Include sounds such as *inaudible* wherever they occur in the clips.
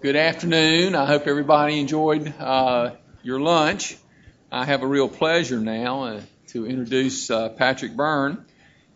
Good afternoon. I hope everybody enjoyed uh, your lunch. I have a real pleasure now uh, to introduce uh, Patrick Byrne.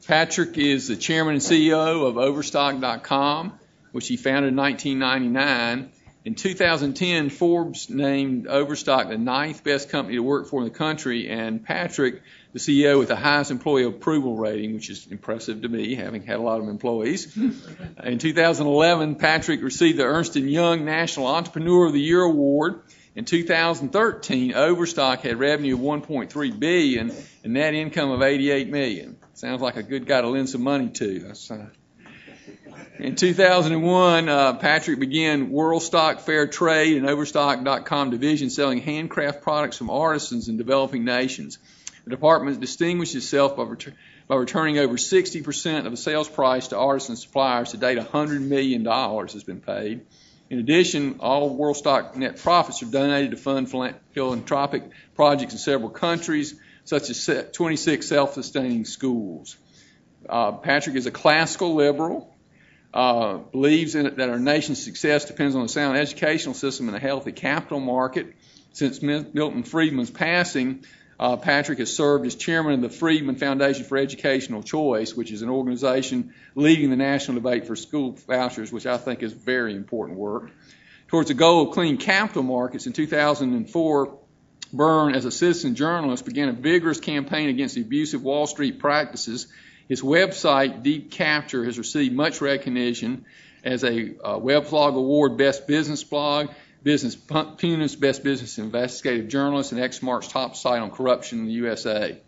Patrick is the chairman and CEO of Overstock.com, which he founded in 1999. In 2010, Forbes named Overstock the ninth best company to work for in the country, and Patrick, the CEO with the highest employee approval rating, which is impressive to me, having had a lot of employees. In 2011, Patrick received the Ernst & Young National Entrepreneur of the Year Award. In 2013, Overstock had revenue of 1.3 billion and net income of 88 million. Sounds like a good guy to lend some money to. Uh, in 2001, uh, Patrick began World Stock Fair Trade and Overstock.com division selling handcraft products from artisans in developing nations. The department distinguished itself by, ret- by returning over 60% of the sales price to artisan suppliers. To date, $100 million has been paid. In addition, all World Stock net profits are donated to fund philanthropic projects in several countries, such as 26 self-sustaining schools. Uh, Patrick is a classical liberal uh, believes that our nation's success depends on a sound educational system and a healthy capital market. Since Milton Friedman's passing, Patrick has served as chairman of the Friedman Foundation for Educational Choice, which is an organization leading the national debate for school vouchers, which I think is very important work. Towards the goal of clean capital markets in 2004, Byrne, as a citizen journalist, began a vigorous campaign against the abusive Wall Street practices his website, Deep Capture, has received much recognition as a uh, Weblog Award Best Business Blog, Business Punus Best Business Investigative Journalist, and Exmark's top site on corruption in the USA.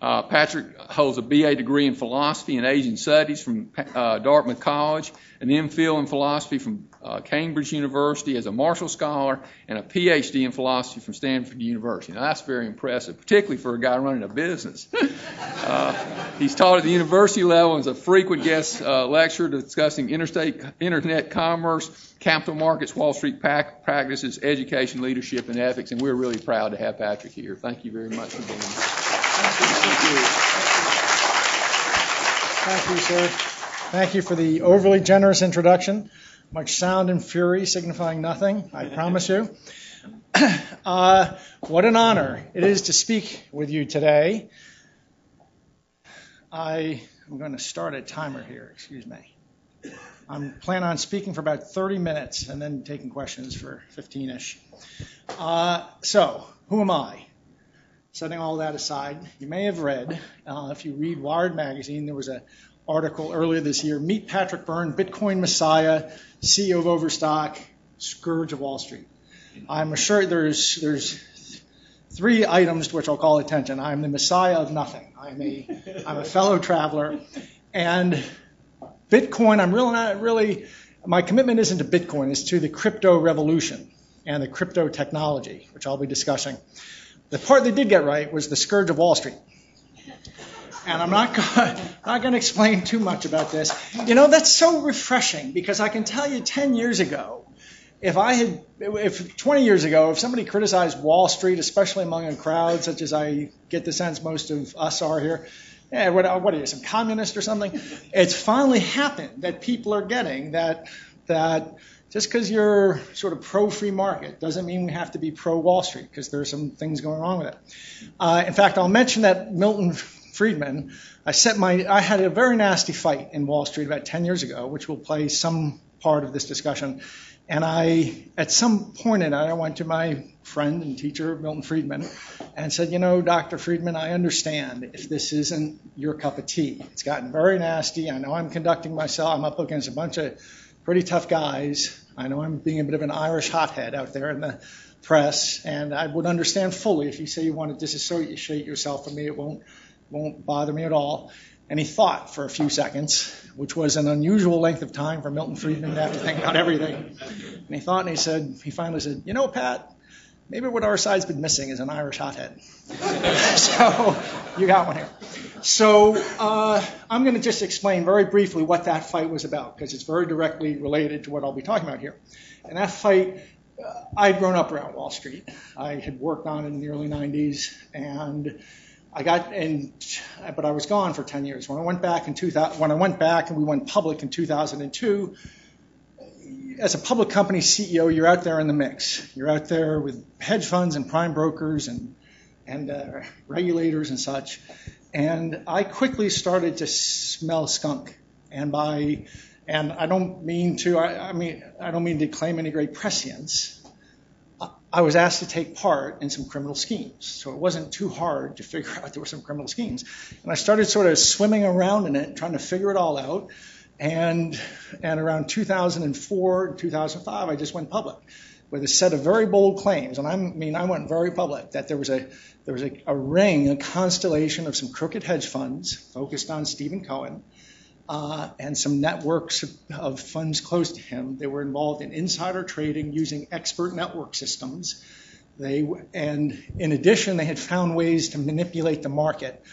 Uh, Patrick holds a BA degree in philosophy and Asian studies from uh, Dartmouth College, an MPhil in philosophy from uh, Cambridge University as a Marshall Scholar, and a PhD in philosophy from Stanford University. Now that's very impressive, particularly for a guy running a business. *laughs* He's taught at the university level and is a frequent guest lecturer discussing interstate internet commerce, capital markets, Wall Street practices, education, leadership, and ethics. And we're really proud to have Patrick here. Thank you very much for being here. Thank you, sir. Thank you for the overly generous introduction. Much sound and fury signifying nothing, I promise you. *clears throat* Uh, what an honor it is to speak with you today. I am going to start a timer here, excuse me. I'm planning on speaking for about 30 minutes and then taking questions for 15 ish. Uh, so, who am I? Setting all that aside, you may have read, uh, if you read Wired magazine, there was an article earlier this year, Meet Patrick Byrne, Bitcoin Messiah, CEO of Overstock, Scourge of Wall Street. I'm sure there's, there's three items to which I'll call attention. I'm the Messiah of nothing. I'm a, I'm a fellow traveler. And Bitcoin, I'm really not really, my commitment isn't to Bitcoin, it's to the crypto revolution and the crypto technology, which I'll be discussing. The part they did get right was the scourge of Wall Street. And I'm not *laughs* not going to explain too much about this. You know, that's so refreshing because I can tell you 10 years ago, if I had, if 20 years ago, if somebody criticized Wall Street, especially among a crowd such as I get the sense most of us are here, yeah, what, what are you, some communist or something? It's finally happened that people are getting that that just because you're sort of pro free market doesn't mean we have to be pro Wall Street because there are some things going wrong with it. Uh, in fact, I'll mention that Milton Friedman, I set my, I had a very nasty fight in Wall Street about 10 years ago, which will play some part of this discussion. And I, at some point in it, I went to my friend and teacher, Milton Friedman, and said, You know, Dr. Friedman, I understand if this isn't your cup of tea. It's gotten very nasty. I know I'm conducting myself, I'm up against a bunch of pretty tough guys. I know I'm being a bit of an Irish hothead out there in the press, and I would understand fully if you say you want to disassociate yourself from me. It won't won't bother me at all. And he thought for a few seconds, which was an unusual length of time for Milton Friedman to have to think about everything. And he thought, and he said, he finally said, "You know, Pat, maybe what our side's been missing is an Irish hothead." *laughs* so you got one here. So uh, I'm going to just explain very briefly what that fight was about because it's very directly related to what I'll be talking about here. And that fight, uh, I'd grown up around Wall Street. I had worked on it in the early 90s, and I got in, but I was gone for 10 years. When I went back in 2000, when I went back and we went public in 2002, as a public company CEO, you're out there in the mix. You're out there with hedge funds and prime brokers and and uh, regulators and such. And I quickly started to smell skunk. And by and I don't mean to I, I mean I don't mean to claim any great prescience. I was asked to take part in some criminal schemes. So it wasn't too hard to figure *laughs* out there were some criminal schemes. And I started sort of swimming around in it, trying to figure it all out. And, and around 2004, 2005, I just went public with a set of very bold claims. And I mean, I went very public that there was a, there was a, ring, a constellation of some crooked hedge funds focused on Steven Cohen. Uh, and some networks of, funds close to him. They were involved in insider trading using expert network systems. They, and in addition, they had found ways to manipulate the market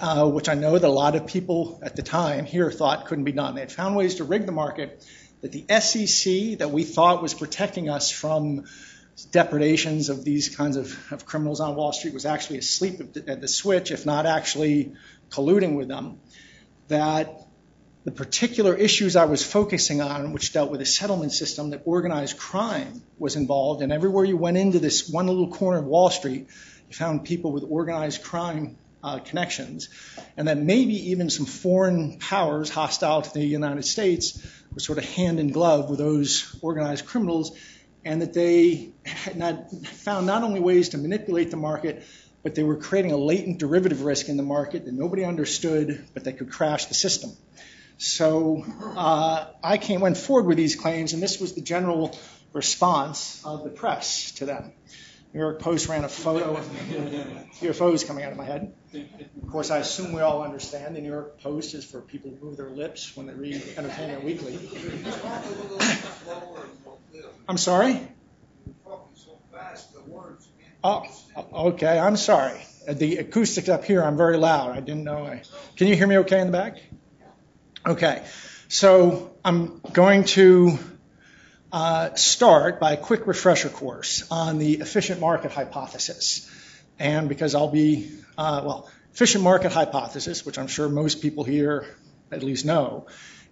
uh, which I know that a lot of people at the time here thought couldn't be done. They had found ways to rig the market that the SEC, that we thought was protecting us from depredations of these kinds of, of criminals on Wall Street, was actually asleep at the, at the switch, if not actually colluding with them. That the particular issues I was focusing on, which dealt with a settlement system that organized crime was involved, and everywhere you went into this one little corner of Wall Street, you found people with organized crime connections, and that maybe even some foreign powers hostile to the United States were sort of hand in glove with those organized criminals, and that they had not found not only ways to manipulate the market, but they were creating a latent derivative risk in the market that nobody understood, but that could crash the system. So uh, I went forward with these claims, and this was the general response of the press to them. New York Post ran a photo of UFOs coming out of my head. Of course, I assume we all understand the New York Post is for people who move their lips when they read Entertainment Weekly. I'm sorry? Oh, okay. I'm sorry. The acoustics up here, I'm very loud. I didn't know. I, can you hear me okay in the back? Okay. So I'm going to start by a quick refresher course on the efficient market hypothesis. And because I'll be, uh, well, efficient market hypothesis, which I'm sure most people here at least know,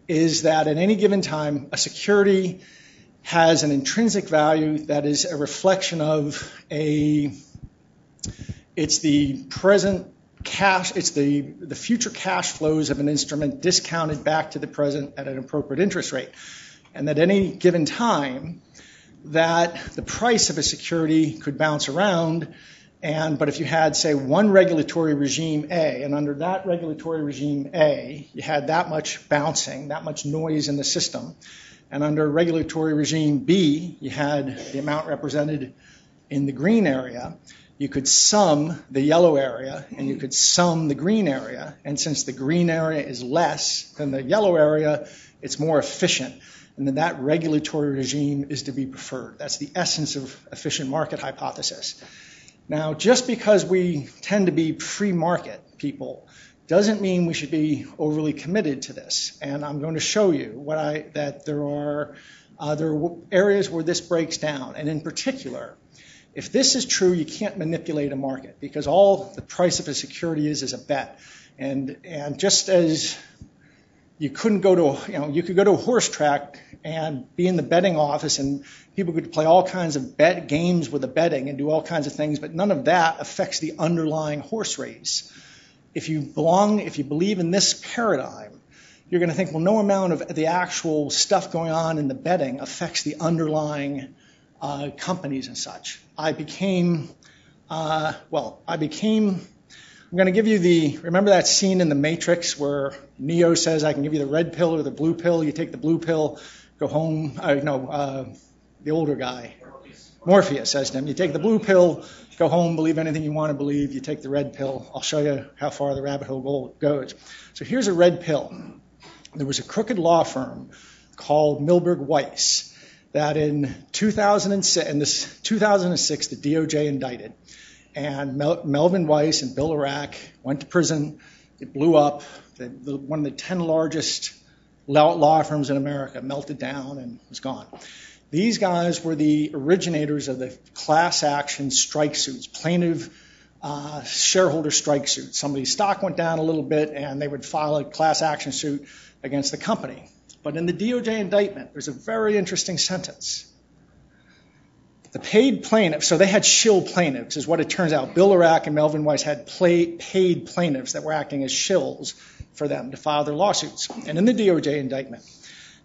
is that at any given time, a security has an intrinsic value that is a reflection of a, it's the present cash, it's the, the future cash flows of an instrument discounted back to the present at an appropriate interest rate and at any given time that the price of a security could bounce around. And but if you had say one regulatory regime A and under that regulatory regime A you had that much bouncing that much noise in the system. And under regulatory regime B you had the amount represented in the green area. You could sum the yellow area and you could sum the green area. And since the green area is less than the yellow area it's more efficient and then that regulatory regime is to be preferred. That's the essence of efficient market hypothesis. Now, just because we tend to be free market people doesn't mean we should be overly committed to this. And I'm going to show you I, that there are, uh, there are areas where this breaks down. And in particular, if this is true, you can't manipulate a market because all the price of a security is is a bet. And, and just as you couldn't go to, you know, you could go to a horse track and be in the betting office and people could play all kinds of bet games with the betting and do all kinds of things, but none of that affects the underlying horse race. If you belong, if you believe in this paradigm, you're going to think, well, no amount of the actual stuff going on in the betting affects the underlying uh, companies and such. I became, uh, well, I became I'm going to give you the, remember that scene in The Matrix where Neo says, I can give you the red pill or the blue pill. You take the blue pill, go home. Uh, no, uh, the older guy. Morpheus says to him, You take the blue pill, go home, believe anything you want to believe. You take the red pill, I'll show you how far the rabbit hole goes. So here's a red pill. There was a crooked law firm called Milberg Weiss that in 2006, in this 2006, the DOJ indicted and Mel- Melvin Weiss and Bill Lerach went to prison. It blew up. One of the 10 largest law, law firms in America melted down and was gone. These guys were the originators of the class action strike suits, plaintiff uh, shareholder strike suits. Somebody's stock went down a little bit and they would file a class action suit against the company. But in the DOJ indictment, there's a very interesting sentence. The paid plaintiffs, so they had shill plaintiffs, is what it turns out. Bill Lerach and Melvin Weiss had paid plaintiffs that were acting as shills for them to file their lawsuits. And in the DOJ indictment,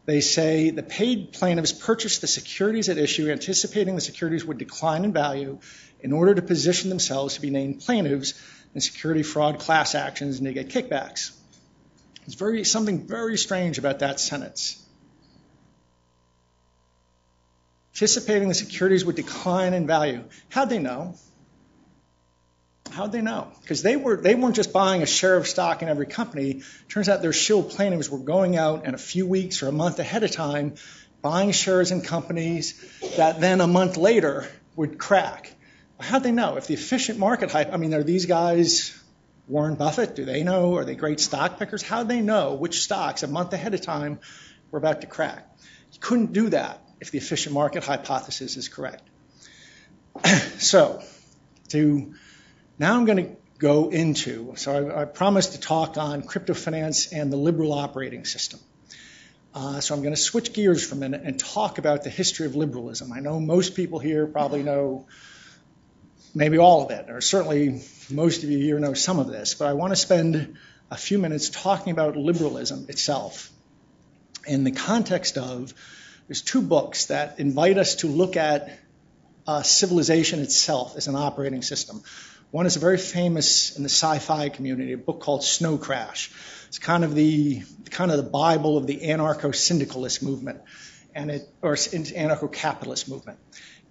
they say the paid plaintiffs purchased the securities at issue, anticipating the securities would decline in value in order to position themselves to be named plaintiffs in security fraud class actions and to get kickbacks. There's something very strange about that sentence. Anticipating the securities would decline in value. How'd they know? How'd they know? Because they were they weren't just buying a share of stock in every company. Turns out their shill plaintiffs were going out in a few weeks or a month ahead of time, buying shares in companies that then a month later would crack. How'd they know? If the efficient market hype, I mean, are these guys Warren Buffett? Do they know? Are they great stock pickers? How'd they know which stocks a month ahead of time were about to crack? You couldn't do that if the efficient market hypothesis is correct. *clears throat* so, to now I'm going to go into, so I, I, promised to talk on crypto finance and the liberal operating system. Uh, so I'm going to switch gears for a minute and talk about the history of liberalism. I know most people here probably know maybe all of it, or certainly most of you here know some of this, but I want to spend a few minutes talking about liberalism itself in the context of there's two books that invite us to look at uh, civilization itself as an operating system. One is a very famous in the sci-fi community, a book called Snow Crash. It's kind of the kind of the Bible of the anarcho-syndicalist movement, and it or anarcho-capitalist movement,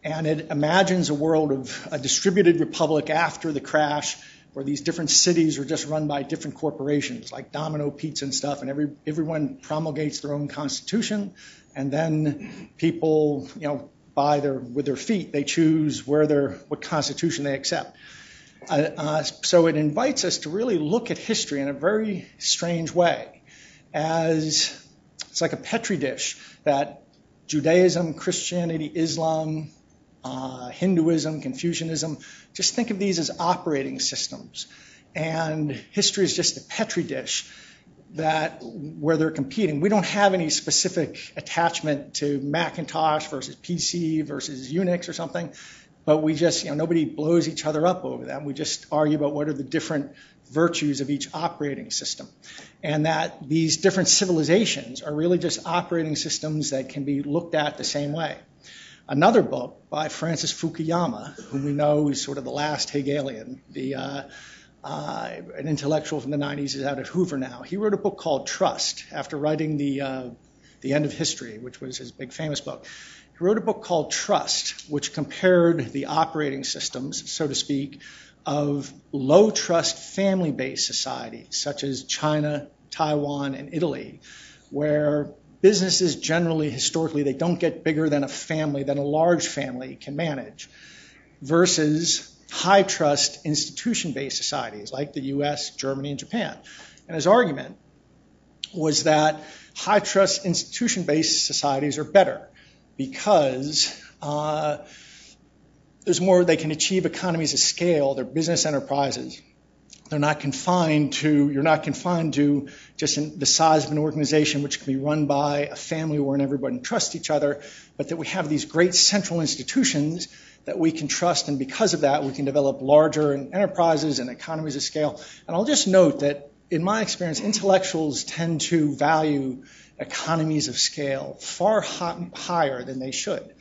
and it imagines a world of a distributed republic after the crash, where these different cities are just run by different corporations like Domino Pizza and stuff, and every everyone promulgates their own constitution, and then people, you know, by their with their feet, they choose where their what constitution they accept. Uh, uh, so it invites us to really look at history in a very strange way, as it's like a petri dish that Judaism, Christianity, Islam, uh, Hinduism, Confucianism, just think of these as operating systems. And history is just a petri dish that where they're competing. We don't have any specific attachment to Macintosh versus PC versus Unix or something but we just, you know, nobody blows each other up over that. We just argue about what are the different virtues of each operating system. And that these different civilizations are really just operating systems that can be looked at the same way. Another book by Francis Fukuyama, whom we know is sort of the last Hegelian, the, uh, an intellectual from the 90s, is out at Hoover now. He wrote a book called Trust after writing the, uh, the End of History, which was his big famous book. He wrote a book called Trust, which compared the operating systems, so to speak, of low trust family based societies such as China, Taiwan, and Italy, where businesses generally, historically, they don't get bigger than a family, than a large family can manage, versus high trust institution based societies like the US, Germany, and Japan. And his argument was that high trust institution based societies are better because uh, there's more they can achieve economies of scale. They're business enterprises. They're not confined to you're not confined to just the size of an organization which can be run by a family where everybody trusts each other, but that we have these great central institutions that we can trust, and because of that, we can develop larger enterprises and economies of scale. And I'll just note that in my experience, intellectuals tend to value economies of scale far higher than they should.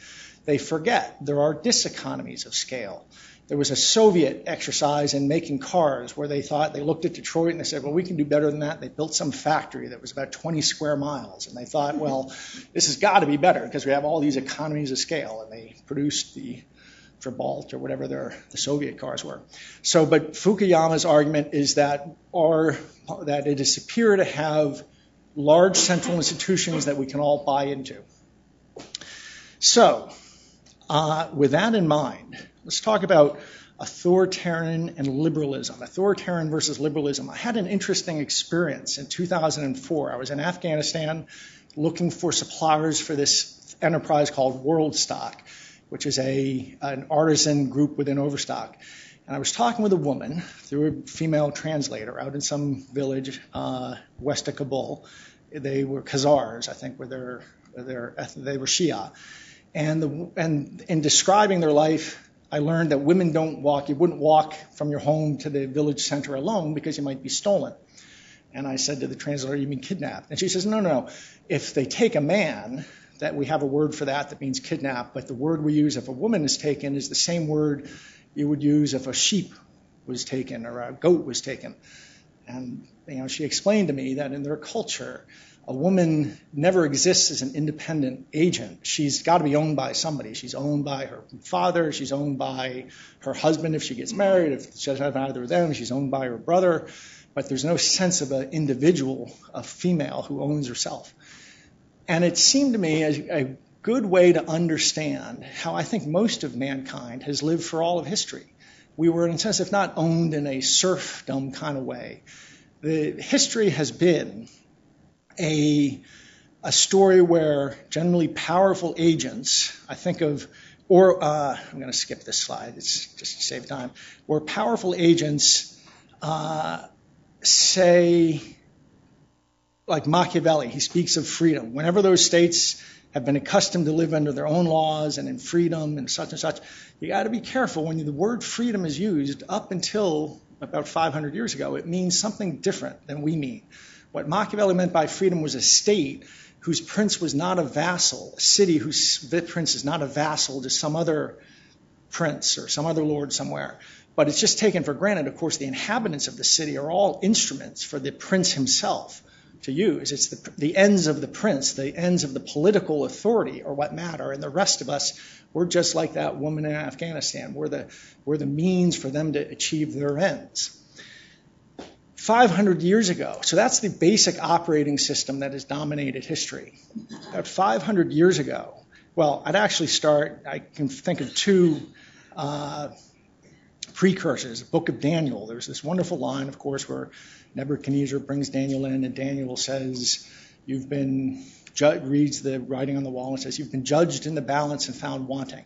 They forget there are diseconomies of scale. There was a Soviet exercise in making cars where they thought they looked at Detroit and they said, well, we can do better than that. They built some factory that was about 20 square miles. And they thought, well, this has got to be better because we have all these economies of scale. And they produced the Trabant or whatever their, the Soviet cars were. So, but Fukuyama's argument is that, our, that it is superior to have large central institutions that we can all buy into. So, uh, with that in mind, let's talk about authoritarian and liberalism. Authoritarian versus liberalism. I had an interesting experience in 2004. I was in Afghanistan looking for suppliers for this enterprise called WorldStock, which is a, an artisan group within Overstock. And I was talking with a woman through a female translator out in some village uh, west of Kabul. They were Hazaras, I think, were their, their they were Shia. And, the, and in describing their life, I learned that women don't walk, you wouldn't walk from your home to the village center alone because you might be stolen. And I said to the translator, You mean kidnapped? And she says, No, no, no. If they take a man, that we have a word for that that means kidnap, but the word we use if a woman is taken is the same word you would use if a sheep was taken or a goat was taken. And you know, she explained to me that in their culture, a woman never exists as an independent agent. She's got to be owned by somebody. She's owned by her father. She's owned by her husband if she gets married. If she doesn't have either of them, she's owned by her brother. But there's no sense of an individual, a female who owns herself. And it seemed to me a good way to understand how I think most of mankind has lived for all of history. We were, in a sense, if not owned in a serfdom kind of way. The history has been a, story where generally powerful agents, I think of, or uh, I'm going to skip this slide, it's just to save time, where powerful agents uh, say, like Machiavelli, he speaks of freedom. Whenever those states have been accustomed to live under their own laws and in freedom and such and such, you got to be careful when the word freedom is used up until about 500 years ago. It means something different than we mean. What Machiavelli meant by freedom was a state whose prince was not a vassal, a city whose prince is not a vassal to some other prince or some other lord somewhere. But it's just taken for granted, of course, the inhabitants of the city are all instruments for the prince himself to use. It's the, the ends of the prince, the ends of the political authority are what matter. And the rest of us, we're just like that woman in Afghanistan. We're the, we're the means for them to achieve their ends. 500 years ago. So that's the basic operating system that has dominated history. About 500 years ago, well, I'd actually start, I can think of two uh, precursors. The book of Daniel, there's this wonderful line, of course, where Nebuchadnezzar brings Daniel in, and Daniel says, You've been, ju- reads the writing on the wall and says, You've been judged in the balance and found wanting.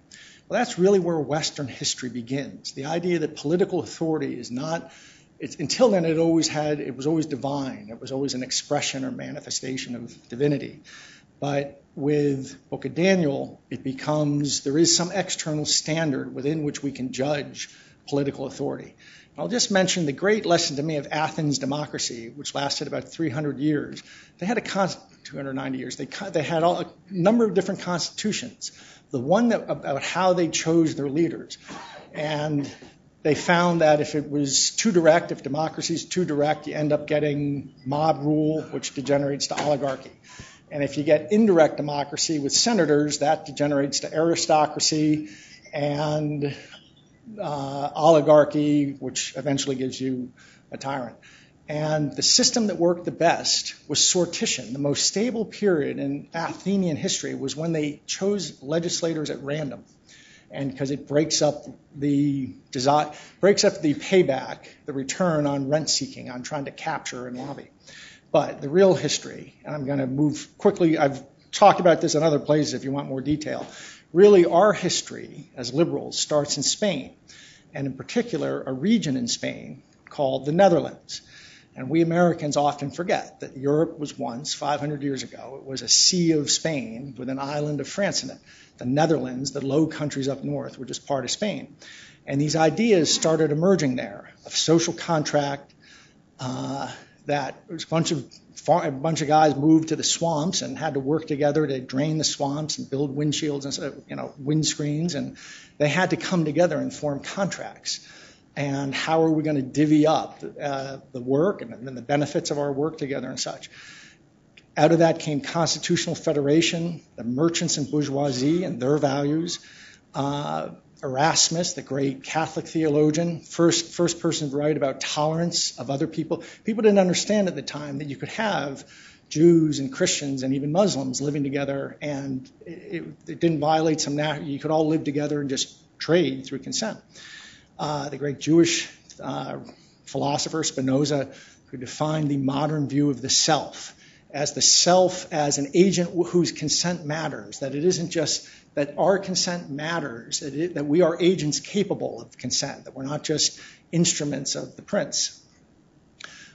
Well, that's really where Western history begins. The idea that political authority is not until then, it always had, it was always divine. It was always an expression or manifestation of divinity. But with Book of Daniel, it becomes there is some external standard within which we can judge political authority. I'll just mention the great lesson to me of Athens democracy, which lasted about 300 years. They had a con- 290 years. They, they had all, a number of different constitutions. The one that, about how they chose their leaders, and they found that if it was too direct, if democracy is too direct, you end up getting mob rule, which degenerates to oligarchy. And if you get indirect democracy with senators, that degenerates to aristocracy and uh, oligarchy, which eventually gives you a tyrant. And the system that worked the best was sortition. The most stable period in Athenian history was when they chose legislators at random and because it breaks up the design, breaks up the payback, the return on rent seeking, on trying to capture and lobby. But the real history, and I'm going to move quickly. I've talked about this in other places if you want more detail. Really, our history as liberals starts in Spain, and in particular, a region in Spain called the Netherlands. And we Americans often forget that Europe was once, 500 years ago, it was a sea of Spain with an island of France in it. The Netherlands, the Low Countries up north, were just part of Spain. And these ideas started emerging there of social contract, uh, that a bunch of a bunch of guys moved to the swamps and had to work together to drain the swamps and build windshields and you know windscreens, and they had to come together and form contracts and how are we going to divvy up uh, the work and, and the benefits of our work together and such. Out of that came constitutional federation, the merchants and bourgeoisie and their values. Uh, Erasmus, the great Catholic theologian, first first person to write about tolerance of other people. People didn't understand at the time that you could have Jews and Christians and even Muslims living together, and it, it didn't violate some. Natural, you could all live together and just trade through consent uh, the great Jewish uh, philosopher Spinoza, who defined the modern view of the self as the self as an agent whose consent matters, that it isn't just that our consent matters, that, we are agents capable of consent, that we're not just instruments of the prince.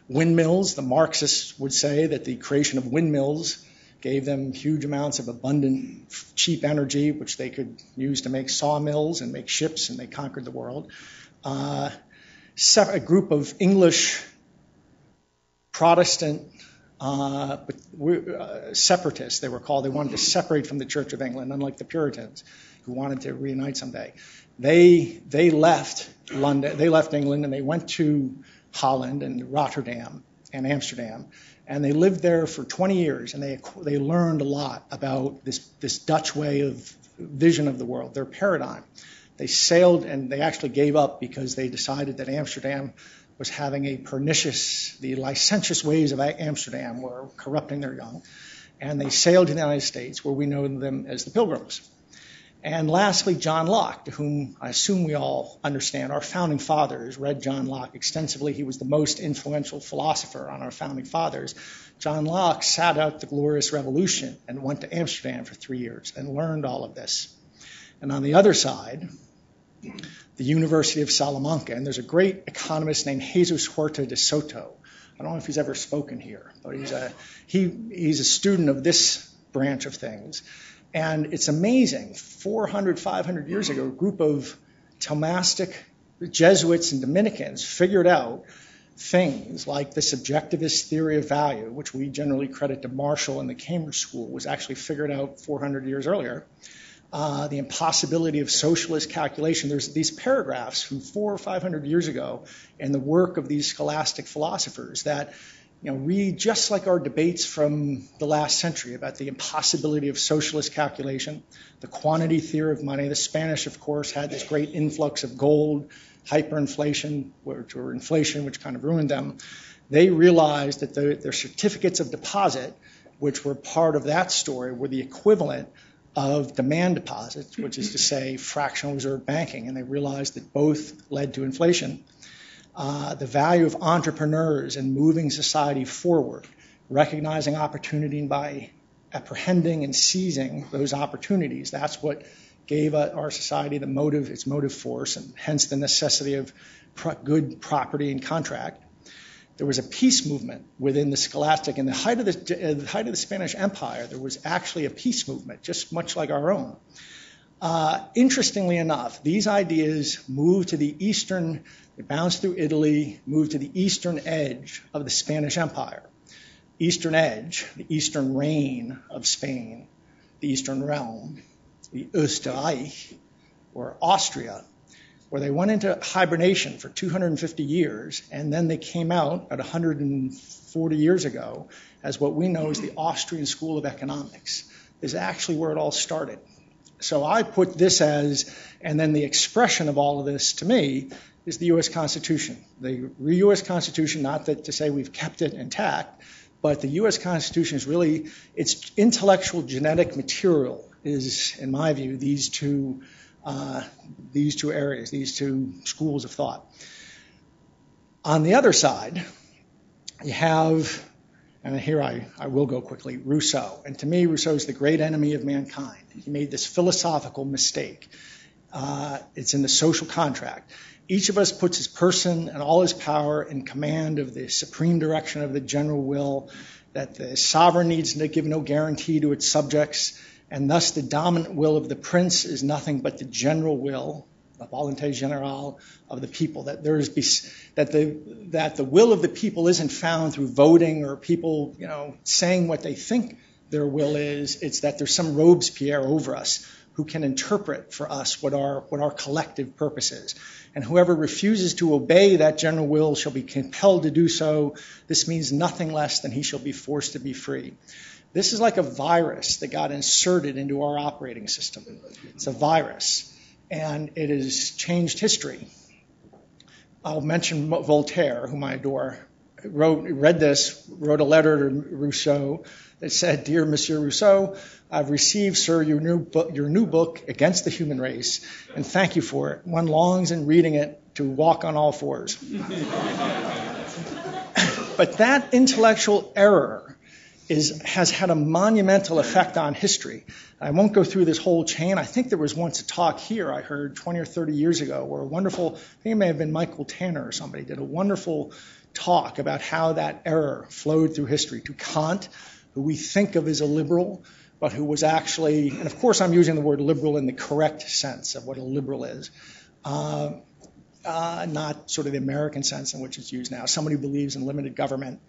windmills. The Marxists would say that the creation of windmills gave them huge amounts of abundant, cheap energy, which they could use to make sawmills and make ships, and they conquered the world. Uh, a group of English Protestant Uh, uh, separatists, they were called. They wanted to separate from the Church of England, unlike the Puritans, who wanted to reunite someday. They they left London, they left England, and they went to Holland and Rotterdam and Amsterdam, and they lived there for 20 years, and they they learned a lot about this this Dutch way of vision of the world, their paradigm. They sailed and they actually gave up because they decided that Amsterdam was having a pernicious, the licentious ways of Amsterdam were corrupting their young. And they sailed to the United States, where we know them as the Pilgrims. And lastly, John Locke, to whom I assume we all understand. Our founding fathers read John Locke extensively. He was the most influential philosopher on our founding fathers. John Locke sat out the Glorious Revolution and went to Amsterdam for three years and learned all of this. And on the other side, the University of Salamanca. And there's a great economist named Jesus Huerta de Soto. I don't know if he's ever spoken here, but he's a, he, he's a student of this branch of things. And it's amazing. 400, 500 years ago, a group of Thomistic Jesuits and Dominicans figured out things like the subjectivist theory of value, which we generally credit to Marshall and the Cambridge School, was actually figured out 400 years earlier Uh, the impossibility of socialist calculation. There's these paragraphs from four or five hundred years ago in the work of these scholastic philosophers that read just like our debates from the last century about the impossibility of socialist calculation, the quantity theory of money. The Spanish, of course, had this great influx of gold, hyperinflation, which, or inflation, which kind of ruined them. They realized that the, their certificates of deposit, which were part of that story, were the equivalent of demand deposits, which is to say fractional reserve banking, and they realized that both led to inflation. Uh, the value of entrepreneurs and moving society forward, recognizing opportunity by apprehending and seizing those opportunities. That's what gave our society the motive, its motive force, and hence the necessity of pro- good property and contract there was a peace movement within the scholastic. In the height of the, the, height of the Spanish Empire, there was actually a peace movement, just much like our own. Uh, interestingly enough, these ideas moved to the eastern, they bounced through Italy, moved to the eastern edge of the Spanish Empire. Eastern edge, the eastern reign of Spain, the eastern realm, the Österreich, or Austria, where they went into hibernation for 250 years, and then they came out at 140 years ago as what we know as the Austrian School of Economics, is actually where it all started. So I put this as, and then the expression of all of this to me is the U.S. Constitution. The U.S. Constitution, not that to say we've kept it intact, but the U.S. Constitution is really, its intellectual genetic material is, in my view, these two these two areas, these two schools of thought. On the other side, you have, and here I, I will go quickly, Rousseau. And to me, Rousseau is the great enemy of mankind. He made this philosophical mistake. Uh, it's in the social contract. Each of us puts his person and all his power in command of the supreme direction of the general will, that the sovereign needs to give no guarantee to its subjects, and thus the dominant will of the prince is nothing but the general will, the volonté générale of the people. That there is that the that the will of the people isn't found through voting or people, you know, saying what they think their will is. It's that there's some Robespierre over us who can interpret for us what our what our collective purpose is. And whoever refuses to obey that general will shall be compelled to do so. This means nothing less than he shall be forced to be free. This is like a virus that got inserted into our operating system. It's a virus, and it has changed history. I'll mention Voltaire, whom I adore. Wrote, read this, wrote a letter to Rousseau that said, "Dear Monsieur Rousseau, I've received, sir, your new book, your new book against the human race, and thank you for it. One longs in reading it to walk on all fours." *laughs* but that intellectual error has had a monumental effect on history. I won't go through this whole chain. I think there was once a talk here I heard 20 or 30 years ago where a wonderful, I think it may have been Michael Tanner or somebody, did a wonderful talk about how that error flowed through history to Kant, who we think of as a liberal, but who was actually, and of course I'm using the word liberal in the correct sense of what a liberal is, uh, uh, not sort of the American sense in which it's used now. Somebody who believes in limited government.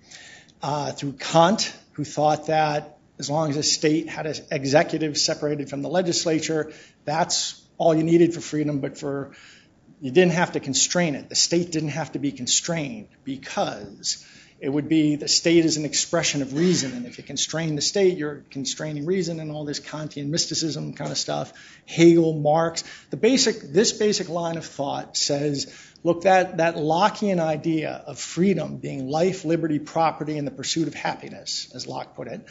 Uh, through Kant, who thought that as long as a state had an executive separated from the legislature, that's all you needed for freedom, but for you didn't have to constrain it. The state didn't have to be constrained because it would be the state is an expression of reason. And if you constrain the state, you're constraining reason and all this Kantian mysticism kind of stuff. Hegel, Marx. The basic, this basic line of thought says, look, that, that Lockean idea of freedom being life, liberty, property, and the pursuit of happiness, as Locke put it,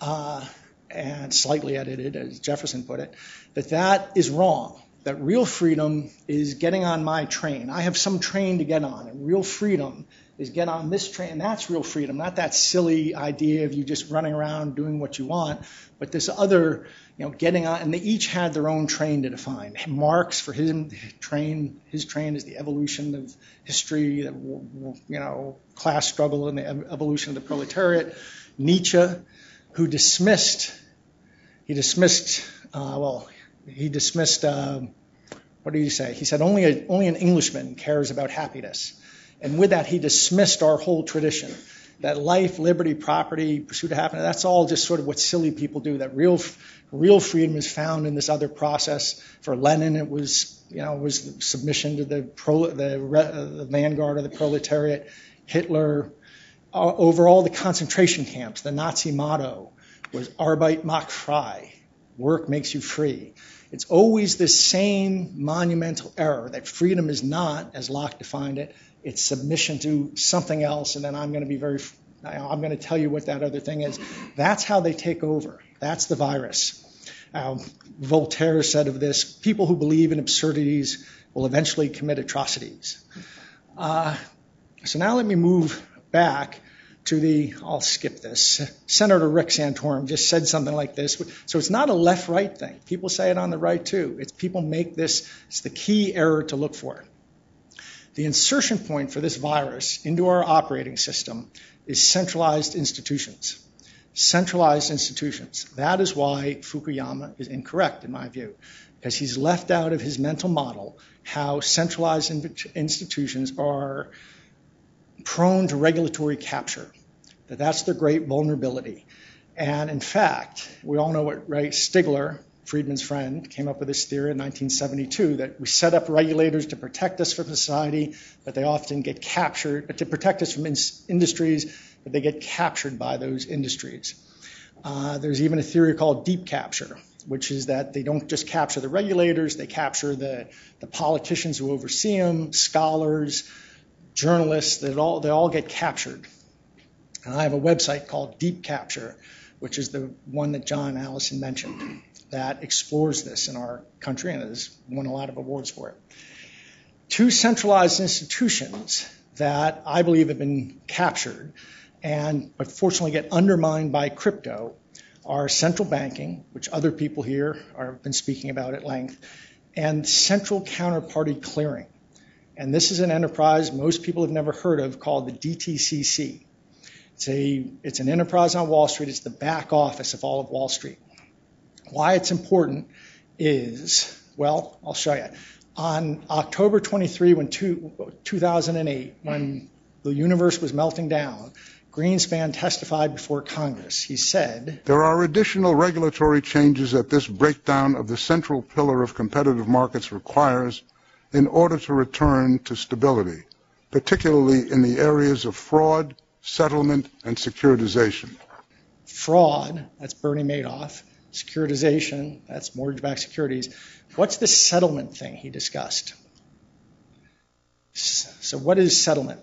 uh, and slightly edited, as Jefferson put it, that that is wrong that real freedom is getting on my train. I have some train to get on, and real freedom is get on this train. That's real freedom, not that silly idea of you just running around doing what you want, but this other, you know, getting on. And they each had their own train to define. Marx, for his train, his train is the evolution of history, you know, class struggle and the evolution of the proletariat. Nietzsche, who dismissed, he dismissed, uh, well, he dismissed, uh, what did he say? He said only, a, only an Englishman cares about happiness. And with that, he dismissed our whole tradition that life, liberty, property, pursuit of happiness, that's all just sort of what silly people do. That real, real freedom is found in this other process. For Lenin, it was, you know, was submission to the, pro, the, the vanguard of the proletariat. Hitler, uh, over all the concentration camps, the Nazi motto was Arbeit macht frei, work makes you free. It's always the same monumental error that freedom is not, as Locke defined it, it's submission to something else, and then I'm going to be very, I'm going to tell you what that other thing is. That's how they take over. That's the virus. Um, Voltaire said of this people who believe in absurdities will eventually commit atrocities. Uh, so now let me move back to the, I'll skip this. Senator Rick Santorum just said something like this. So it's not a left right thing. People say it on the right too. It's people make this, it's the key error to look for. The insertion point for this virus into our operating system is centralized institutions. Centralized institutions. That is why Fukuyama is incorrect, in my view, because he's left out of his mental model how centralized institutions are prone to regulatory capture, that that's their great vulnerability. And in fact, we all know what Stigler, Friedman's friend, came up with this theory in 1972 that we set up regulators to protect us from society, but they often get captured, to protect us from in- industries, but they get captured by those industries. Uh, there's even a theory called deep capture, which is that they don't just capture the regulators, they capture the, the politicians who oversee them, scholars, journalists, they all, they all get captured. And I have a website called Deep Capture, which is the one that John Allison mentioned, that explores this in our country and has won a lot of awards for it. Two centralized institutions that I believe have been captured and but fortunately get undermined by crypto are central banking, which other people here have been speaking about at length, and central counterparty clearing. And this is an enterprise most people have never heard of called the DTCC. It's, a, it's an enterprise on Wall Street. It's the back office of all of Wall Street. Why it's important is, well, I'll show you. On October 23, when two, 2008, when the universe was melting down, Greenspan testified before Congress. He said, There are additional regulatory changes that this breakdown of the central pillar of competitive markets requires in order to return to stability, particularly in the areas of fraud, settlement, and securitization. Fraud, that's Bernie Madoff. Securitization, that's mortgage backed securities. What's the settlement thing he discussed? So, what is settlement?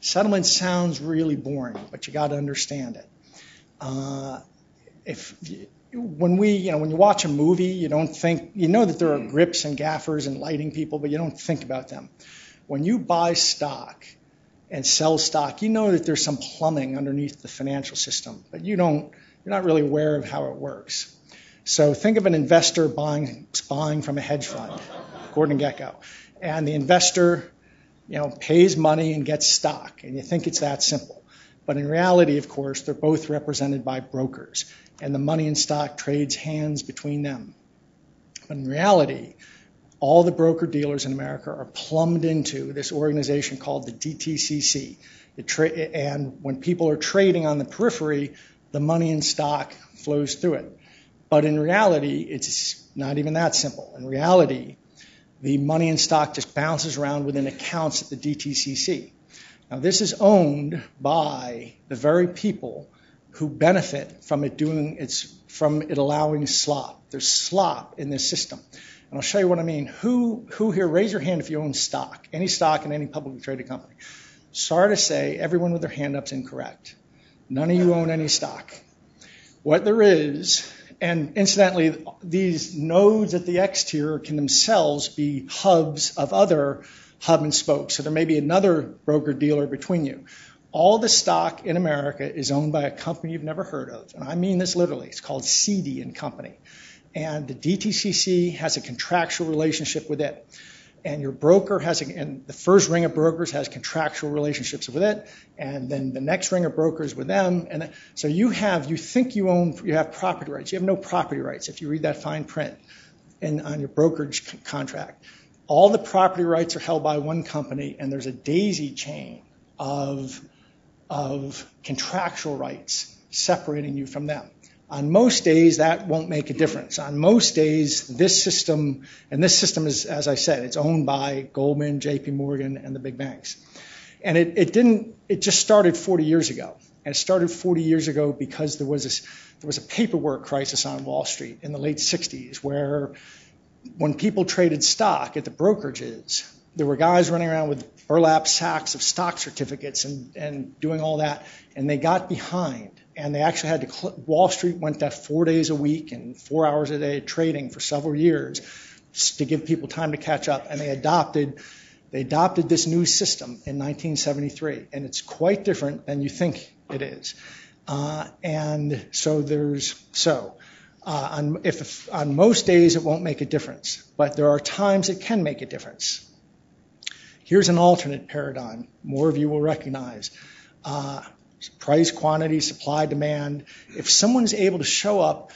Settlement sounds really boring, but you got to understand it. Uh, if when we, you know, when you watch a movie, you don't think, you know that there are grips and gaffers and lighting people, but you don't think about them. When you buy stock and sell stock, you know that there's some plumbing underneath the financial system, but you don't, you're not really aware of how it works. So think of an investor buying, buying from a hedge fund, Gordon Gekko. and the investor you know, pays money and gets stock, and you think it's that simple. But in reality, of course, they're both represented by brokers, and the money and stock trades hands between them. But in reality, all the broker dealers in America are plumbed into this organization called the DTCC. And when people are trading on the periphery, the money and stock flows through it. But in reality, it's not even that simple. In reality, the money and stock just bounces around within accounts at the DTCC. Now, this is owned by the very people who benefit from it doing its from it allowing slop. There's slop in this system. And I'll show you what I mean. Who who here raise your hand if you own stock, any stock in any publicly traded company. Sorry to say, everyone with their hand up is incorrect. None of you own any stock. What there is, and incidentally, these nodes at the exterior can themselves be hubs of other hub and spokes. So there may be another broker dealer between you. All the stock in America is owned by a company you've never heard of. And I mean this literally. It's called Cede and Company. And the DTCC has a contractual relationship with it and your broker has, and the first ring of brokers has contractual relationships with it, and then the next ring of brokers with them, and so you have, you think you own, you have property rights. You have no property rights if you read that fine print in, on your brokerage contract. All the property rights are held by one company, and there's a daisy chain of of contractual rights separating you from them. On most days, that won't make a difference. On most days, this system, and this system is, as I said, it's owned by Goldman, JP Morgan, and the big banks. And it, it didn't, it just started 40 years ago. And it started 40 years ago because there was, this, there was a paperwork crisis on Wall Street in the late 60s where when people traded stock at the brokerages, there were guys running around with burlap sacks of stock certificates and, and doing all that, and they got behind and they actually had to. Wall Street went to four days a week and four hours a day trading for several years to give people time to catch up, and they adopted. They adopted this new system in 1973, and it's quite different than you think it is. Uh, and so there's so uh, on, if on most days it won't make a difference, but there are times it can make a difference. Here's an alternate paradigm. More of you will recognize. Uh, price, quantity, supply, demand. If someone's able to show up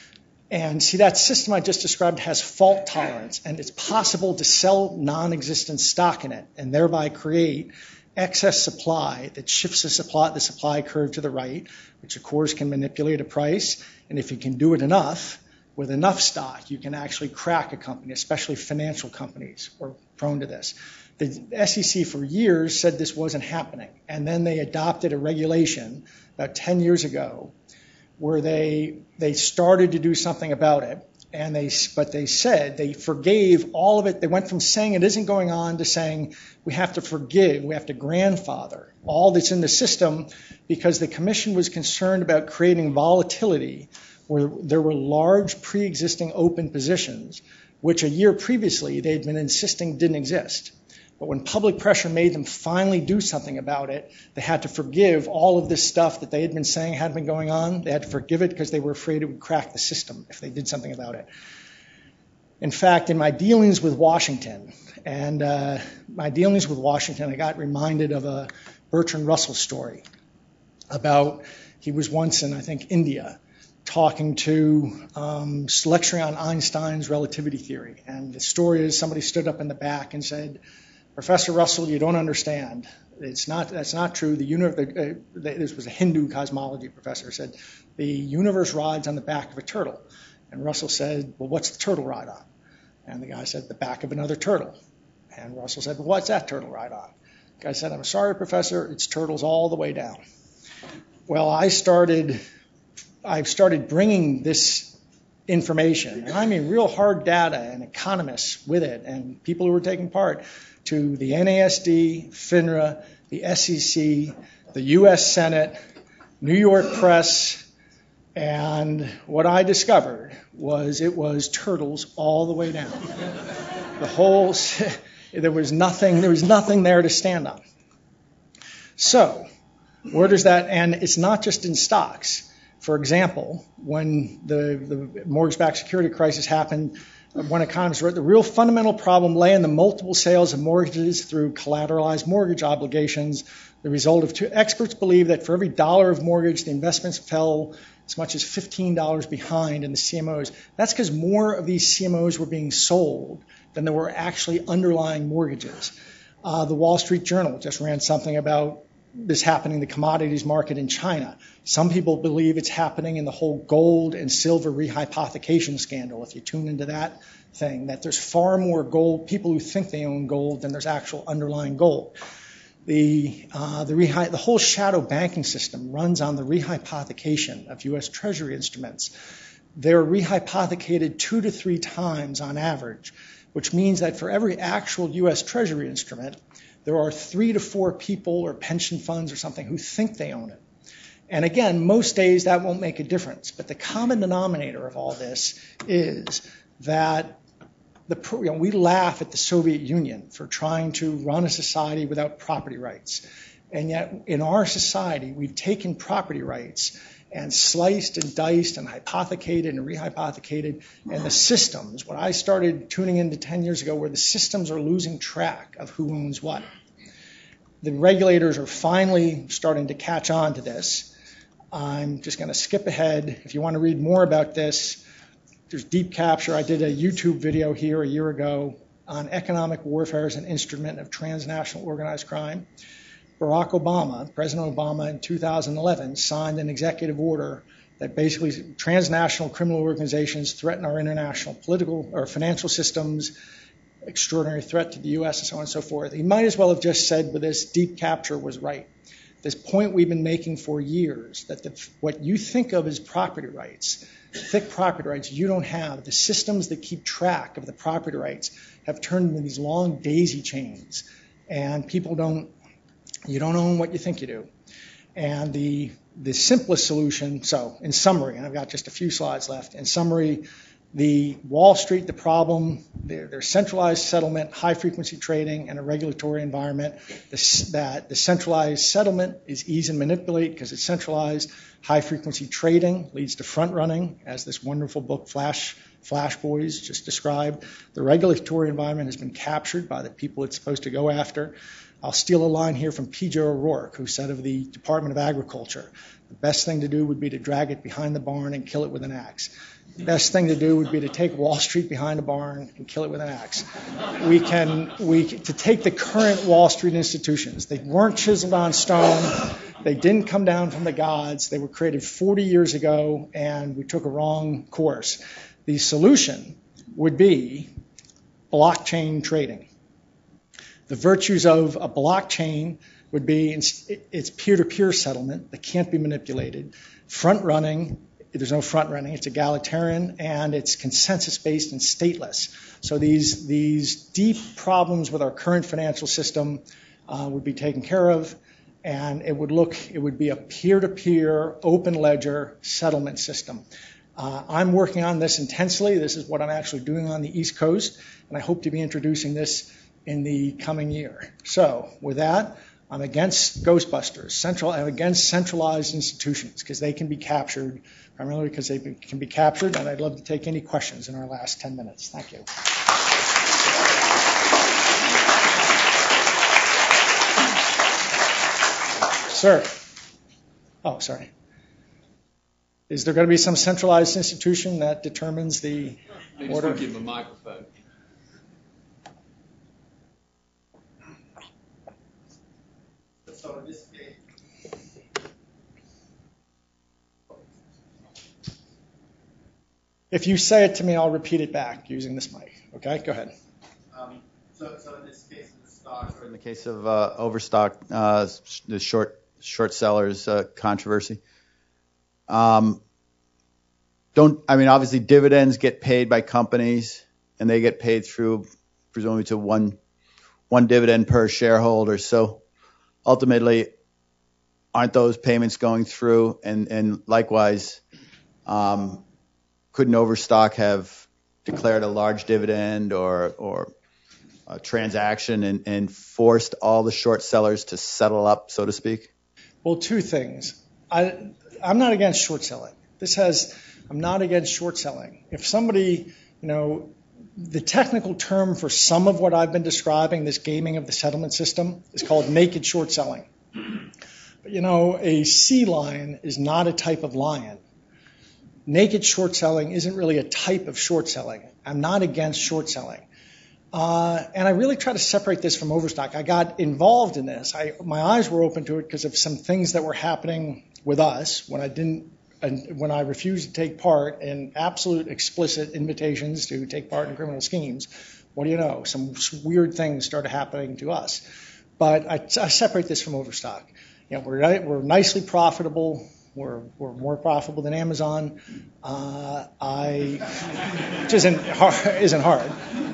and see that system I just described has fault tolerance, and it's possible to sell non existent stock in it and thereby create excess supply that shifts the supply, the supply curve to the right, which of course can manipulate a price. And if you can do it enough, with enough stock, you can actually crack a company, especially financial companies are prone to this. The SEC for years said this wasn't happening, and then they adopted a regulation about 10 years ago where they they started to do something about it. And they, but they said they forgave all of it. They went from saying it isn't going on to saying we have to forgive, we have to grandfather all that's in the system because the commission was concerned about creating volatility where there were large pre-existing open positions, which a year previously they had been insisting didn't exist. But when public pressure made them finally do something about it, they had to forgive all of this stuff that they had been saying had been going on. They had to forgive it because they were afraid it would crack the system if they did something about it. In fact, in my dealings with Washington, and uh, my dealings with Washington, I got reminded of a Bertrand Russell story about he was once in, I think, India talking to, um, lecturing on Einstein's relativity theory. And the story is somebody stood up in the back and said, Professor Russell, you don't understand. It's not, that's not true. The uni- the, uh, this was a Hindu cosmology professor, said the universe rides on the back of a turtle. And Russell said, Well, what's the turtle ride on? And the guy said, The back of another turtle. And Russell said, Well, what's that turtle ride on? The guy said, I'm sorry, professor, it's turtles all the way down. Well, I started, I've started bringing this information, and I mean real hard data and economists with it, and people who were taking part to the NASD, FINRA, the SEC, the U.S. Senate, New York Press, and what I discovered was it was turtles all the way down. the whole, there was nothing, there was nothing there to stand on. So, where does that, and it's not just in stocks. For example, when the, the mortgage-backed security crisis happened one economist wrote, the real fundamental problem lay in the multiple sales of mortgages through collateralized mortgage obligations. The result of two experts believe that for every dollar of mortgage, the investments fell as much as $15 behind in the CMOs. That's because more of these CMOs were being sold than there were actually underlying mortgages. Uh, the Wall Street Journal just ran something about this happening in the commodities market in China. Some people believe it's happening in the whole gold and silver rehypothecation scandal. If you tune into that thing, that there's far more gold, people who think they own gold, than there's actual underlying gold. The, uh, the, the whole shadow banking system runs on the rehypothecation of U.S. Treasury instruments. They're rehypothecated two to three times on average, which means that for every actual U.S. Treasury instrument, there are three to four people or pension funds or something who think they own it. And again, most days that won't make a difference. But the common denominator of all this is that we laugh at the Soviet Union for trying to run a society without property rights. And yet, in our society, we've taken property rights and sliced and diced and hypothecated and rehypothecated. And the systems, what I started tuning into 10 years ago, where the systems are losing track of who owns what. The regulators are finally starting to catch on to this. I'm just going to skip ahead. If you want to read more about this, there's Deep Capture. I did a YouTube video here a year ago on economic warfare as an instrument of transnational organized crime. Barack Obama, President Obama in 2011, signed an executive order that basically transnational criminal organizations threaten our international political or financial systems, extraordinary threat to the U.S., and so on and so forth. He might as well have just said, with this deep capture was right. This point we've been making for years that the, what you think of as property rights, thick property rights, you don't have. The systems that keep track of the property rights have turned into these long daisy chains, and people don't you don't own what you think you do. And the the simplest solution, so in summary, and I've got just a few slides left, in summary, the Wall Street, the problem, their, centralized settlement, high frequency trading, and a regulatory environment. That the centralized settlement is easy to manipulate because it's centralized. High frequency trading leads to front running, as this wonderful book Flash Boys just described. The regulatory environment has been captured by the people it's supposed to go after. I'll steal a line here from P.J. O'Rourke, who said of the Department of Agriculture, the best thing to do would be to drag it behind the barn and kill it with an axe. The best thing to do would be to take Wall Street behind a barn and kill it with an axe. We can, we, to take the current Wall Street institutions, they weren't chiseled on stone, they didn't come down from the gods, they were created 40 years ago, and we took a wrong course. The solution would be blockchain trading. The virtues of a blockchain would be it's peer-to-peer settlement that can't be manipulated, front running. There's no front running. It's egalitarian and it's consensus based and stateless. So these these deep problems with our current financial system uh, would be taken care of, and it would look it would be a peer-to-peer open ledger settlement system. Uh, I'm working on this intensely. This is what I'm actually doing on the East Coast, and I hope to be introducing this in the coming year. So with that, I'm against Ghostbusters. Central, I'm against centralized institutions because they can be captured, primarily because they can be captured. And I'd love to take any questions in our last 10 minutes. Thank you. Sir. Oh, sorry. Is there going to be some centralized institution that determines the order? Give him a microphone. If you say it to me, I'll repeat it back using this mic. Okay, go ahead. Um, so, so in this case of the stocks, or in the case of uh, Overstock, uh, the short short sellers uh, controversy, um, don't I mean obviously dividends get paid by companies, and they get paid through presumably to one one dividend per shareholder. So ultimately, aren't those payments going through? And and likewise. Um, couldn't Overstock have declared a large dividend or or a transaction and, and forced all the short sellers to settle up, so to speak? Well, two things. I I'm not against short selling. This has I'm not against short selling. If somebody, you know, the technical term for some of what I've been describing, this gaming of the settlement system, is called naked short selling. But you know, a sea lion is not a type of lion. Naked short selling isn't really a type of short selling. I'm not against short selling. Uh, and I really try to separate this from overstock. I got involved in this. I, my eyes were open to it because of some things that were happening with us when I didn't when I refused to take part in absolute explicit invitations to take part in criminal schemes, what do you know? Some weird things started happening to us. But I, I separate this from overstock. You know, we're, we're nicely profitable. We're, we're more profitable than Amazon. Uh, I, which isn't hard, isn't hard,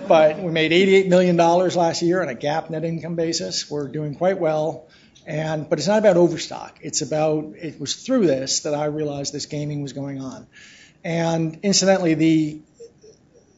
but we made $88 million last year on a GAAP net income basis. We're doing quite well. And, but it's not about overstock. It's about, it was through this that I realized this gaming was going on. And incidentally, the,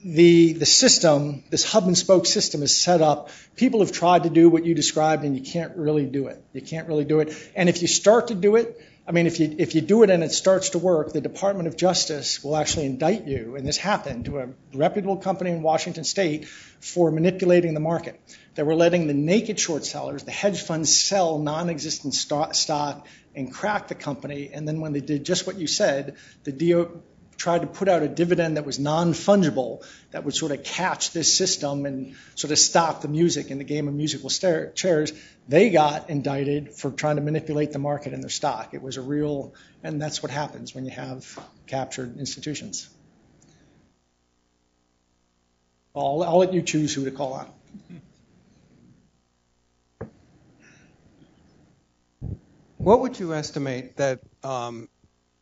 the, the system, this hub and spoke system is set up. People have tried to do what you described and you can't really do it. You can't really do it. And if you start to do it, I mean, if you, do it and it starts to work, the Department of Justice will actually indict you, and this happened to a reputable company in Washington state for manipulating the market. They were letting the naked short sellers, the hedge funds, sell non existent stock and crack the company. And then when they did just what you said, the tried to put out a dividend that was non fungible that would sort of catch this system and sort of stop the music in the game of musical chairs. They got indicted for trying to manipulate the market in their stock. It was a real, and that's what happens when you have captured institutions. I'll, I'll let you choose who to call on. What would you estimate that um,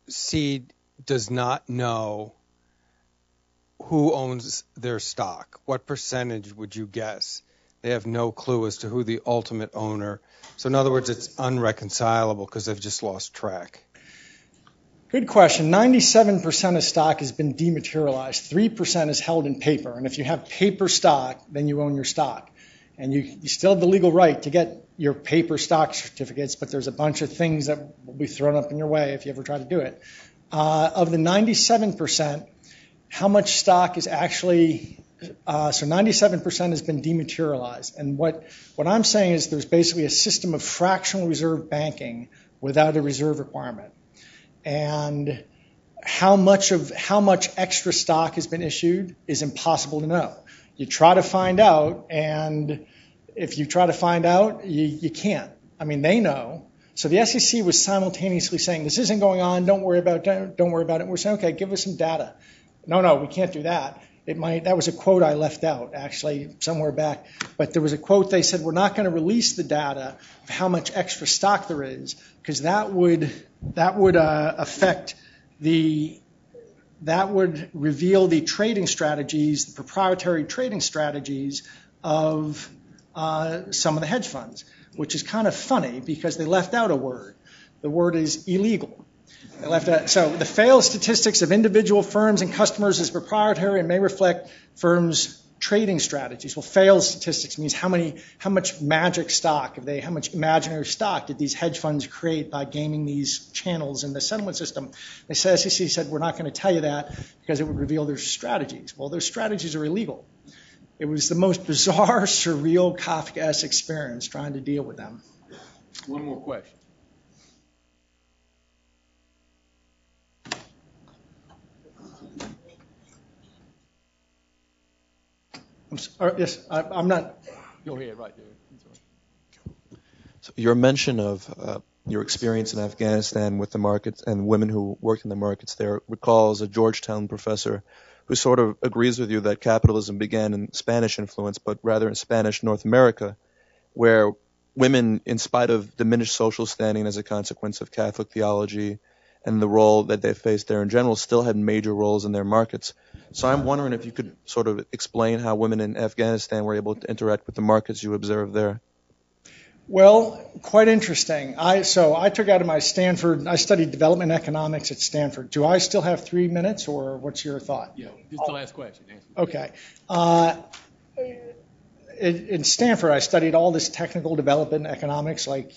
Cede does not know who owns their stock? What percentage would you guess? They have no clue as to who the ultimate owner. So in other words, it's unreconcilable because they've just lost track. Good question. 97% of stock has been dematerialized. 3% is held in paper. And if you have paper stock, then you own your stock. And you, you still have the legal right to get your paper stock certificates, but there's a bunch of things that will be thrown up in your way if you ever try to do it. Uh, of the 97%, how much stock is actually uh, so 97% has been dematerialized. And what, what I'm saying is there's basically a system of fractional reserve banking without a reserve requirement. And how much of how much extra stock has been issued is impossible to know. You try to find out, and if you try to find out, you, you can't. I mean, they know. So the SEC was simultaneously saying, "This isn't going on. Don't worry about it. Don't worry about it." We're saying, "Okay, give us some data." No, no, we can't do that. It might that was a quote I left out actually somewhere back, but there was a quote they said we're not going to release the data of how much extra stock there is because that would that would uh, affect the that would reveal the trading strategies, the proprietary trading strategies of uh, some of the hedge funds, which is kind of funny because they left out a word. The word is illegal. They left out, so the failed statistics of individual firms and customers is proprietary and may reflect firms' trading strategies. Well, failed statistics means how many, how much magic stock have they, how much imaginary stock did these hedge funds create by gaming these channels in the settlement system? The SEC said we're not going to tell you that because it would reveal their strategies. Well, their strategies are illegal. It was the most bizarre, *laughs* surreal, Kafkaesque experience trying to deal with them. One more question. I'm sorry, yes, I, I'm not. Go ahead, right there. So your mention of uh, your experience in Afghanistan with the markets and women who worked in the markets there recalls a Georgetown professor who sort of agrees with you that capitalism began in Spanish influence, but rather in Spanish North America, where women, in spite of diminished social standing as a consequence of Catholic theology and the role that they faced there in general, still had major roles in their markets. So I'm wondering if you could sort of explain how women in Afghanistan were able to interact with the markets you observed there. Well, quite interesting. I so I took out of my Stanford. I studied development economics at Stanford. Do I still have three minutes, or what's your thought? Yeah, just the last question. Okay. Uh, in, in Stanford, I studied all this technical development economics, like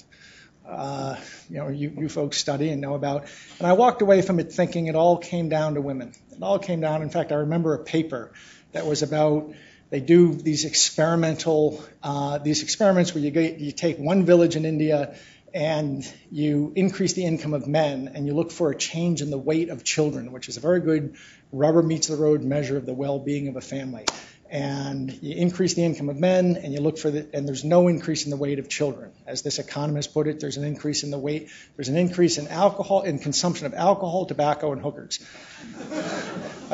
uh, you know you, you folks study and know about. And I walked away from it thinking it all came down to women. It all came down. In fact, I remember a paper that was about they do these experimental uh, these experiments where you, you take one village in India and you increase the income of men and you look for a change in the weight of children, which is a very good rubber meets the road measure of the well-being of a family. And you increase the income of men and you look for the, and there's no increase in the weight of children. As this economist put it, there's an increase in the weight, there's an increase in alcohol, in consumption of alcohol, tobacco, and hookers.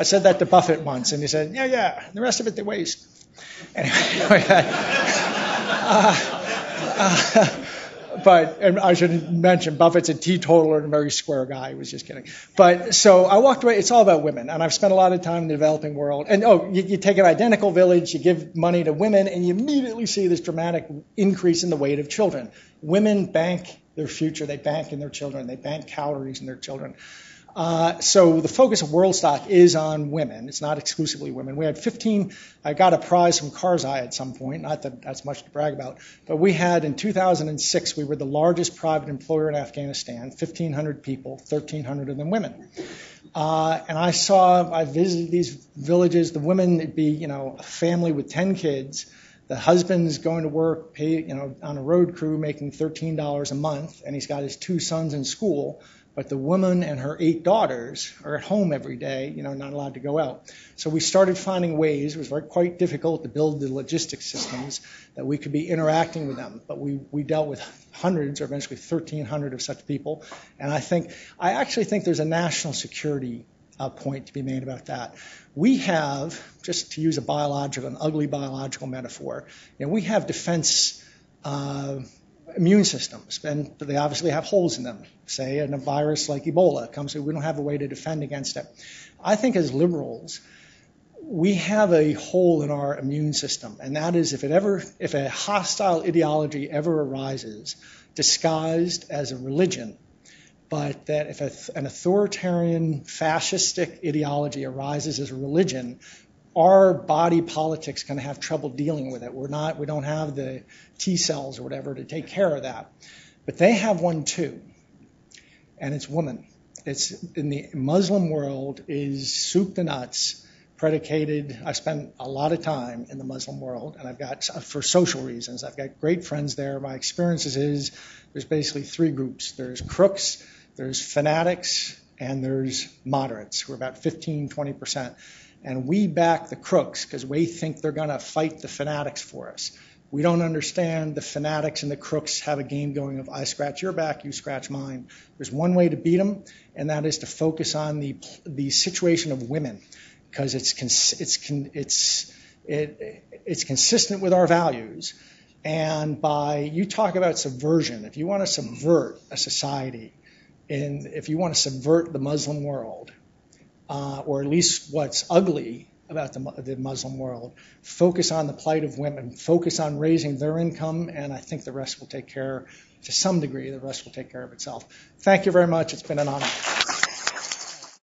I said that to Buffett once and he said, yeah, yeah, the rest of it they waste. Anyway, *laughs* uh, uh, *laughs* but I should mention Buffett's a teetotaler and a very square guy. He was just kidding. But so I walked away. It's all about women, and I've spent a lot of time in the developing world. And oh, you, you take an identical village, you give money to women, and you immediately see this dramatic increase in the weight of children. Women bank their future. They bank in their children. They bank calories in their children. Uh, so the focus of WorldStock is on women. It's not exclusively women. We had 15. I got a prize from Karzai at some point. Not that that's much to brag about, but we had in 2006 we were the largest private employer in Afghanistan. 1,500 people, 1,300 of them women. Uh, and I saw, I visited these villages. The women, it'd be you know a family with 10 kids. The husband's going to work, pay you know on a road crew, making $13 a month, and he's got his two sons in school but the woman and her eight daughters are at home every day, you know, not allowed to go out. So we started finding ways. It was very, quite difficult to build the logistics systems that we could be interacting with them. But we, we dealt with hundreds, or eventually 1,300 of such people. And I think, I actually think there's a national security uh, point to be made about that. We have, just to use a biological, an ugly biological metaphor, you know, we have defense. Uh, immune systems, and they obviously have holes in them. Say, in a virus like Ebola comes, in, we don't have a way to defend against it. I think as liberals, we have a hole in our immune system, and that is if it ever, if a hostile ideology ever arises, disguised as a religion, but that if an authoritarian fascistic ideology arises as a religion, our body politics to have trouble dealing with it. We're not, we don't have the T cells or whatever to take care of that. But they have one too, and it's women. It's in the Muslim world is soup to nuts predicated. I spent a lot of time in the Muslim world, and I've got for social reasons. I've got great friends there. My experiences is there's basically three groups. There's crooks, there's fanatics, and there's moderates, who are about 15, 20 percent and we back the crooks because we think they're going to fight the fanatics for us. We don't understand the fanatics and the crooks have a game going of I scratch your back, you scratch mine. There's one way to beat them, and that is to focus on the the situation of women because it's it's it's it, it's consistent with our values. And by you talk about subversion, if you want to subvert a society, and if you want to subvert the Muslim world, Uh, or at least what's ugly about the, the Muslim world. Focus on the plight of women. Focus on raising their income, and I think the rest will take care, to some degree, the rest will take care of itself. Thank you very much. It's been an honor.